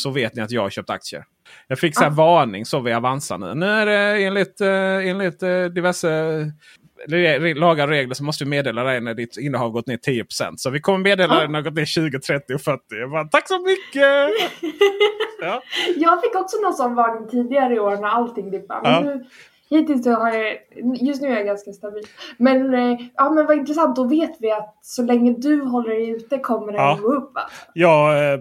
Så vet ni att jag har köpt aktier. Jag fick så här varning så vid Avanza nu. Nu är det enligt, eh, enligt eh, diverse lagar och regler så måste vi meddela dig när ditt innehav gått ner 10 Så vi kommer meddela dig när det gått ner 20, 30 och 40. Jag bara, Tack så mycket! ja. Jag fick också någon sån varning tidigare i år när allting dippade. Ja. nu, hittills så har jag, just nu är jag ganska stabil. Men, eh, ja, men vad intressant, då vet vi att så länge du håller dig ute kommer den Ja. gå upp. Va? Ja, eh,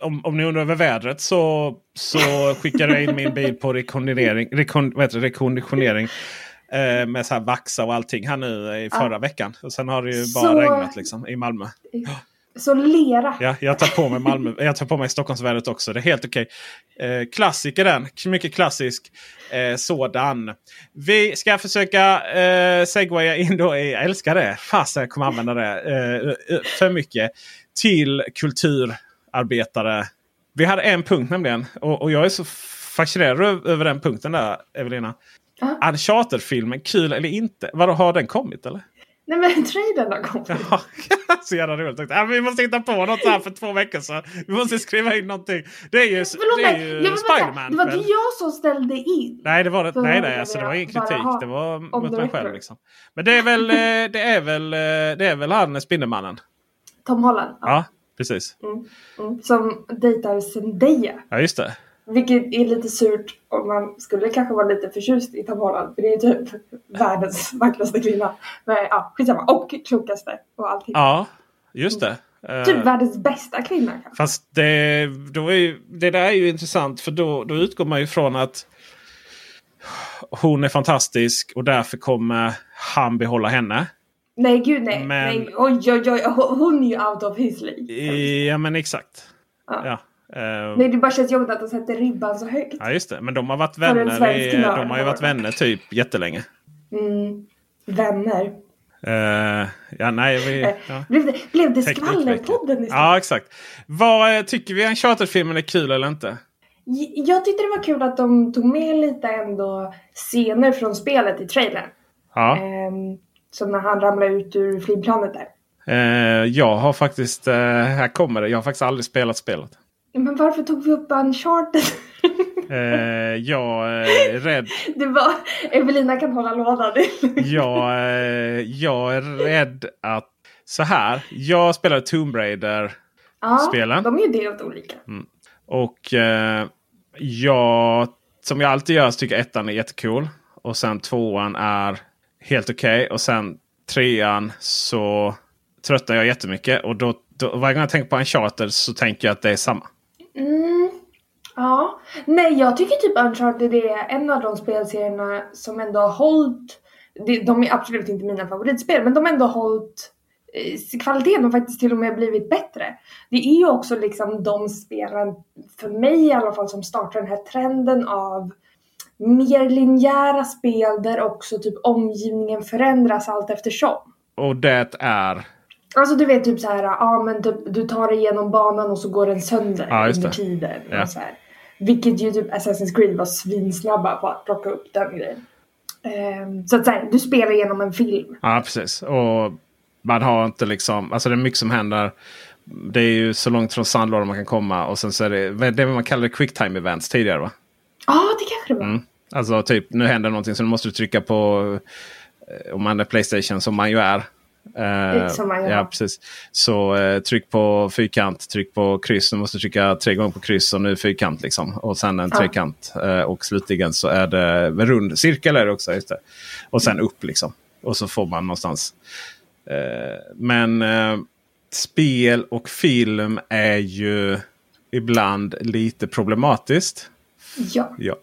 om, om ni undrar över vädret så, så skickade jag in min bil på rekonditionering, rekon, vad heter det, rekonditionering eh, med så här vaxa och allting här nu i förra veckan. Och sen har det ju bara Så- regnat liksom i Malmö. Så lera. Ja, jag tar på mig Malmö. Jag tar på mig Stockholmsvädret också. Det är helt okej. Eh, klassiker den. Mycket klassisk eh, sådan. Vi ska försöka eh, segwaya in då i, jag älskar det. Fasen jag kommer använda det eh, eh, för mycket. Till kulturarbetare. Vi hade en punkt nämligen. Och, och jag är så fascinerad över den punkten där Evelina. Ja. Uncharted-filmen, kul eller inte? Vadå, har den kommit eller? Nej men trailern har kommit. Ja, så jävla roligt. Ja, vi måste hitta på något här för två veckor sedan. Vi måste skriva in någonting. Det är ju, Förlåt det är ju Spiderman. det var inte jag som ställde in. Nej, det var det. Nej, nej alltså, det var ingen kritik. Det var mot mig själv. Liksom. Men det är väl, eh, det är väl, eh, det är väl han Spindelmannen. Tom Holland. Ja, precis. Mm, som dejtar Zendaya. Ja, just det. Vilket är lite surt om man skulle kanske vara lite förtjust i Tom Holland. För det är typ världens vackraste kvinna. Men ja, skitsamma. Och klokaste och allting. Ja, just det. Eh, Typ världens bästa kvinna kanske. Fast det, då är ju, det där är ju intressant för då, då utgår man ju från att hon är fantastisk och därför kommer han behålla henne. Nej gud nej. Men- nej. Oj oj oj. Hon är ju out of his league. Ja men exakt. Ja. Ja. Eh, Nej det bara känns jobbigt att de sätter ribban så högt. ja just det. Men de har varit vänner, i, de har ju var varit vänner typ jättelänge. Mm. Vänner. Eh, ja nej. Vi, ja. Blev det, blev det skvallerpodden istället? Ja exakt. Vad eh, tycker vi Uncharted-filmen är kul eller inte? Jag tyckte det var kul att de tog med lite ändå scener från spelet i trailern. Ja. Ehm, som när han ramlar ut ur flygplanet där. Eh, jag har faktiskt, eh, här kommer det, jag har faktiskt aldrig spelat spelet. Men varför tog vi upp Uncharted? Eh, jag är rädd. det var... Evelina kan hålla låda. Jag, eh, jag är rädd att så här. Jag spelade Tomb Raider ja, spelen. de är ju helt olika. och eh, jag, som jag alltid gör, så tycker ettan är jättecool. Och sen tvåan är helt okej. Och sen trean så tröttnar jag jättemycket. Och då, då, varje gång jag tänker på en charter så tänker jag att det är samma. Mm, ja. Nej, jag tycker typ Uncharted är en av de spelserierna som ändå har hållit... De är absolut inte mina favoritspel, men de har ändå hållit eh, kvaliteten har faktiskt till och med blivit bättre. Det är ju också liksom de spelen, för mig i alla fall, som startar den här trenden av mer linjära spel där också typ omgivningen förändras allt eftersom. Och det är... Alltså du vet typ så här, ja men typ, du tar dig igenom banan och så går den sönder Ja, under tiden. Ja. Och så här. Vilket ju typ Assassin's Creed var svinsnabba på att plocka upp den grejen. Ehm, så att säga, du spelar igenom en film. Ja, precis. Och man har inte liksom... Alltså det är mycket som händer. Det är ju så långt från sandlådan man kan komma. Och sen så är det det man kallade quicktime events tidigare va? Ja, det kanske det var. Mm. Alltså typ nu händer någonting så nu måste du trycka på eh, om man är Playstation som man ju är. Gör. ja, precis. Så eh, tryck på fyrkant, tryck på kryss. Nu måste du trycka tre gånger på kryss och nu fyrkant. Liksom. Och sen en Ja. trekant. Eh, och slutligen så är det en rund cirkel är det också. Just det. Och sen upp liksom. Och så får man någonstans. Men spel och film är ju ibland lite problematiskt. Ja. Ja.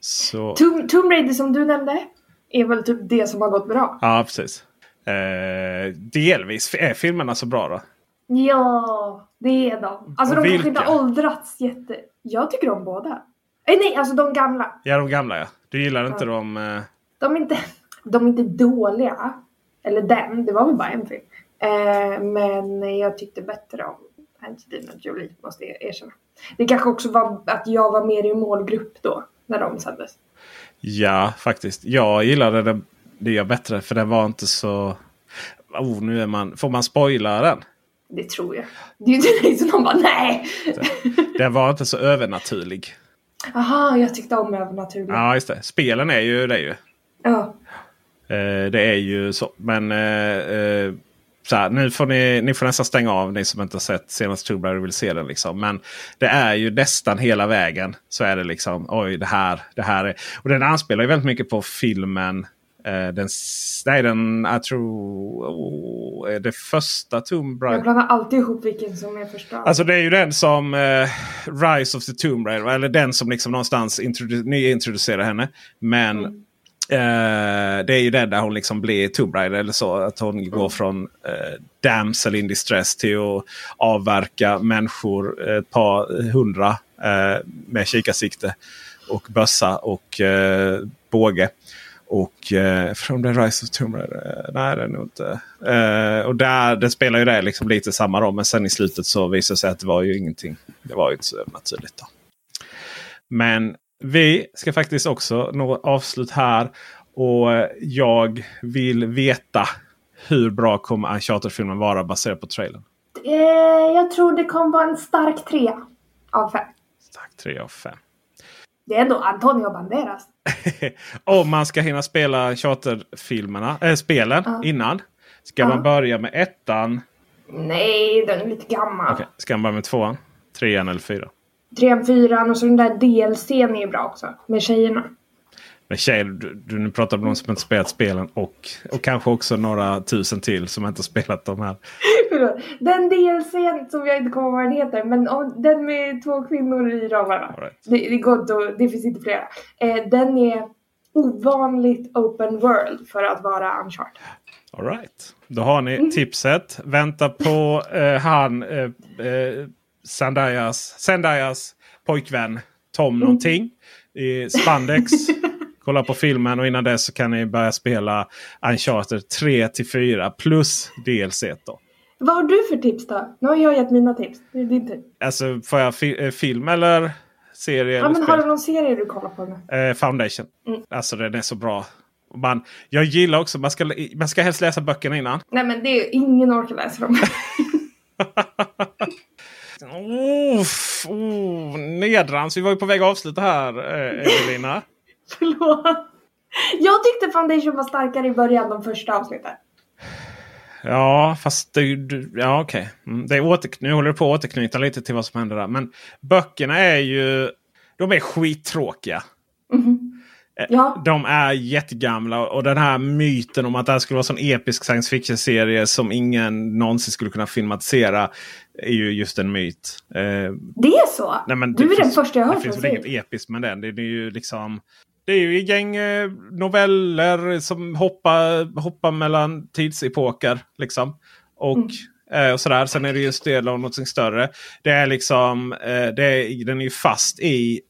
Så, Tomb, Tomb Raider som du nämnde är väl typ det som har gått bra. ja, precis. Eh, delvis är filmerna så bra då. Ja, det är de. Alltså Och de kanske inte åldrats jätte... Jag tycker om båda. Eh, nej, alltså de gamla. Ja, de gamla ja. Du gillar inte dem? Eh, De är inte, de är inte dåliga. Eller den, det var väl bara en film. Eh, men jag tyckte bättre om Angelina Jolie, måste jag erkänna. Det kanske också var att jag var mer i målgrupp då, när de sändes. ja, faktiskt. Jag gillade det, det jag bättre för den var inte så... Oh, nu är man... Får man spoila den? Det tror jag. Det är ju inte liksom någon bara nej! Den var inte så övernaturlig. Aha, jag tyckte om övernaturligt. Ja, just det. Spelen är ju det ju. Ja. Eh, det är ju så. Men eh, eh, så här, nu får ni, ni får nästan stänga av ni som inte har sett senaste Tomb Raider vill se den. Liksom. Men det är ju nästan hela vägen så är det liksom oj det här. Det här är. Och den anspelar ju väldigt mycket på filmen. Eh, den, nej, den jag tror oh, är det första Tomb Raider. Jag blandar alltid ihop vilken som är första. Alltså det är ju den som eh, Rise of the Tomb Raider. Eller den som liksom någonstans introdu- nyintroducerar henne. Men eh, det är ju den där hon liksom blir Tomb Raider eller så. Att hon går från eh, damsel in distress till att avverka människor. Ett par hundra eh, med kikarsikte. Och bössa och eh, båge. Och eh, från The Rise of Tomb Raider? eh, Nej, det är nog inte. Eh, och där, det spelar ju det liksom lite samma roll. Men sen i slutet så visar det sig att det var ju ingenting. Det var ju inte så naturligt. Då. Men vi ska faktiskt också nå avslut här. Och eh, jag vill veta hur bra kommer Uncharted-filmen vara baserat på trailern? Eh, jag tror det kommer vara en stark trea av fem. Tack 3 av 5. Det är ändå Antonio Banderas. Om man ska hinna spela charterfilmerna, äh, spelen Ja. innan. Ska Ja. man börja med ettan Nej, den är lite gammal. Okej, Ska man börja med tvåan? Trean eller fyra? Trean, fyran och så den där DLCn är ju bra också. Med tjejerna. Men tjejer, du, du pratar om någon som inte spelat spelen och, och kanske också några tusen till som inte spelat de här. Den DLCn som jag inte kommer ihåg vad den heter. Men den med två kvinnor i ramarna. Right. Det, det, det finns inte flera. Eh, den är ovanligt open world för att vara Uncharted. All right. Då har Mm. ni tipset. Vänta på eh, han eh, eh, Zendayas, Zendayas pojkvän Tom Mm. någonting i spandex. Kolla på filmen och innan dess så kan ni börja spela Uncharted 3 till 4 plus DLC då. Vad har du för tips då? Nu har jag gett mina tips. Det är din tur. Alltså får jag fi eh, film eller serie? Ja, eller men spel? har du någon serie du kollar på nu? Eh, Foundation. Mm. Alltså den är så bra. Man, jag gillar också, man ska, man ska helst läsa böckerna innan. Nej men det är ingen orkar läsa dem. Uff, oh, nedrans. Vi var ju på väg att avsluta här eh, Evelina. Förlåt. Jag tyckte Foundation var starkare i början, de första avsnitten. Ja, fast det, du, ja, okej. Mm, det är åter, nu håller det på att återknyta lite till vad som händer där. Men böckerna är ju... De är skittråkiga. Eh, Ja. De är jättegamla och den här myten om att det här skulle vara en sån episk science fiction-serie som ingen någonsin skulle kunna filmatisera. Är ju just en myt. Eh, Det är så? Nej, men du är den finns- första jag hört Det finns väl inget episkt med den. Det, det är ju liksom... Det är ju ett gäng eh, noveller som hoppar, hoppar mellan tidsepoker. Liksom. Och, Mm. eh, och sådär. Sen är det ju en del av något större. Det är liksom... Eh, det är, den är ju fast i...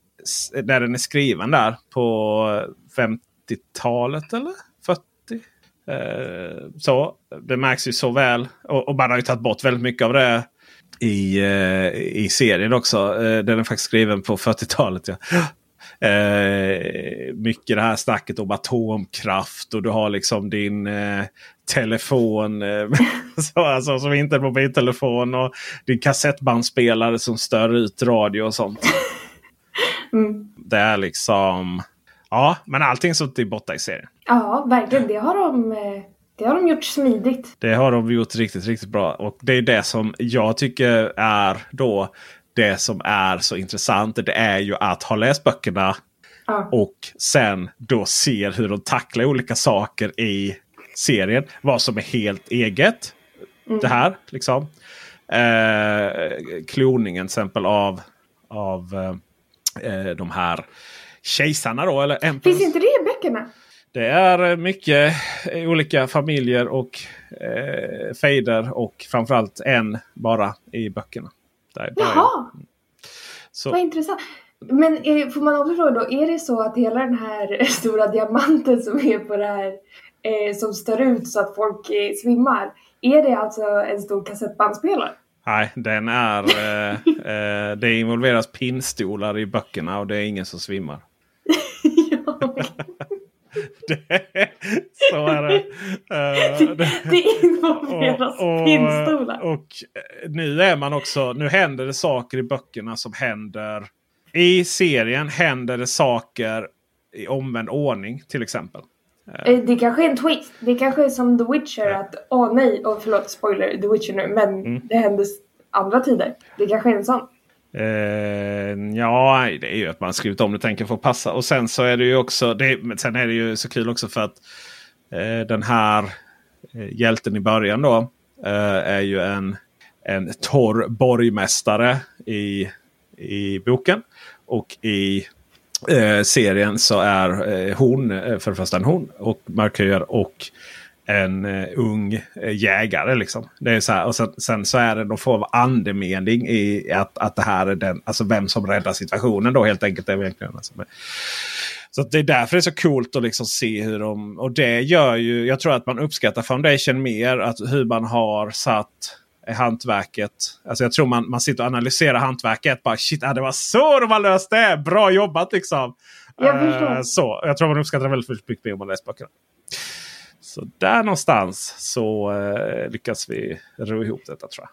När den är skriven där på 50-talet eller 40? Eh, så. Det märks ju så väl. Och, och man har ju tagit bort väldigt mycket av det i, i serien också. Eh, den är faktiskt skriven på 40-talet. Ja. Eh, mycket det här snacket om atomkraft och du har liksom din eh, telefon eh, så, alltså, som inte är mobiltelefon. Och din kassettbandspelare som stör ut radio och sånt. Mm. Det är liksom... Ja, men allting sånt är borta i serien. Ja, verkligen. Det har de, eh, det har de gjort smidigt. Det har de gjort riktigt, riktigt bra. Och det är det som jag tycker är då det som är så intressant. Det är ju att ha läst böckerna Ja. och sen då ser hur de tacklar olika saker i serien. Vad som är helt eget. Det här liksom. Eh, kloningen till exempel av, av eh, eh, de här kejsarna då. Eller emperors. Finns inte det i böckerna? Det är mycket eh, olika familjer och eh, fejder och framförallt en bara i böckerna. Där. Jaha, Så, vad intressant. Men eh, får man också fråga då, är det så att hela den här stora diamanten som är på det här, eh, som stör ut så att folk eh, svimmar, är det alltså en stor kassettbandspelare? nej, den är... Eh, eh, det involveras pinnstolar i böckerna och det är ingen som svimmar. ja. Det, så är det. Eh, det Det involveras pinnstolar. och eh, nu är man också. Nu händer det saker i böckerna som händer. I serien händer det saker i omvänd ordning till exempel. Eh, Det kanske är en twist. Det kanske är som The Witcher att, åh nej, och förlåt spoiler The Witcher nu, men Mm. det hände s- andra tider. Det kanske är en sån. Eh, ja, det är ju att man skrivit om det tänker få passa. Och sen så är det ju också. Det, men sen är det ju så kul också för att eh, den här eh, hjälten i början då. Eh, är ju en, en torr borgmästare i, i boken. Och i eh, serien så är eh, hon eh, för det första en hon och markör och en eh, ung eh, jägare. Liksom. Det är så här, och sen, sen så är det någon form av andemening i att, att det här är den, alltså vem som räddar situationen då helt enkelt. Är egentligen, alltså. Så det är därför det är så coolt att liksom se hur de... Och det gör ju... Jag tror att man uppskattar Foundation mer. Att hur man har satt hantverket. Alltså jag tror man, man sitter och analyserar hantverket. Bara shit, ah, det var så de har löst det! Bra jobbat liksom! Jag. Eh, så, jag tror man uppskattar väldigt, väldigt mycket mer om man läser böckerna. Så där någonstans så eh, lyckas vi ro ihop detta tror jag.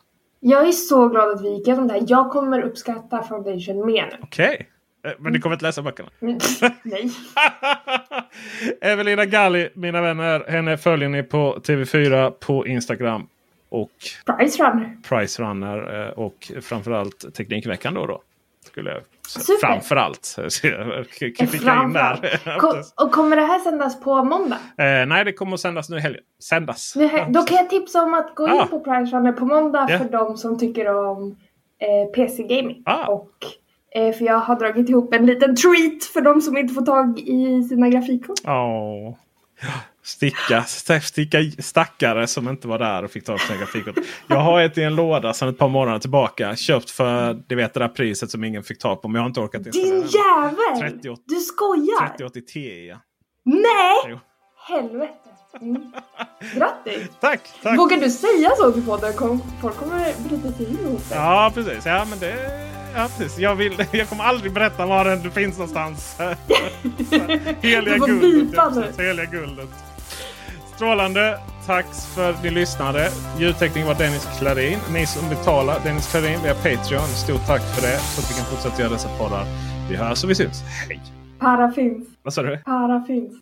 Jag är så glad att vi gick igenom det här. Jag kommer uppskatta Foundation mer nu. Okej. Eh, Men du kommer inte läsa böckerna? Nej. Evelina Galli, mina vänner. Henne följer ni på TV4 på Instagram. och Price Runner. Price Runner eh, och framförallt Teknikveckan då. då skulle jag Super. Framförallt. Kom, och kommer det här sändas på måndag? Eh, nej, det kommer att sändas nu i helgen. Sändas. Nu, he- då kan jag tipsa om att gå in Ah. på Price Runner på måndag Ja. för de som tycker om eh, PC-gaming. Ah. Och eh, för jag har dragit ihop en liten treat för de som inte får tag i sina grafikkort. Åh. Sticka, st- sticka stackare som inte var där och fick på sina grafikkort. Jag har ett i en låda sedan ett par månader tillbaka. Köpt för det vet det där priset som ingen fick tag på. Men jag har inte orkat Din installera den. jävel! 38 Du skojar! 3080 Ti. Nej! Jo. Helvete! Mm. Grattis! Tack! tack. Vågar du säga så till podden? Folk kommer bryta sig in dig. Ja precis. Ja, men det, ja, precis. Jag, vill, jag kommer aldrig berätta var den finns någonstans. Heliga guldet. Ja, precis. Heliga guldet. Strålande. Tack för att ni lyssnade. Ljudtekniker var Dennis Klarin. Ni som betalar Dennis Klarin via Patreon. Stort tack för det. Så att vi kan fortsätta göra dessa poddar. Vi hörs och vi syns. Hej! Para finns. Vad sa du? Para finns.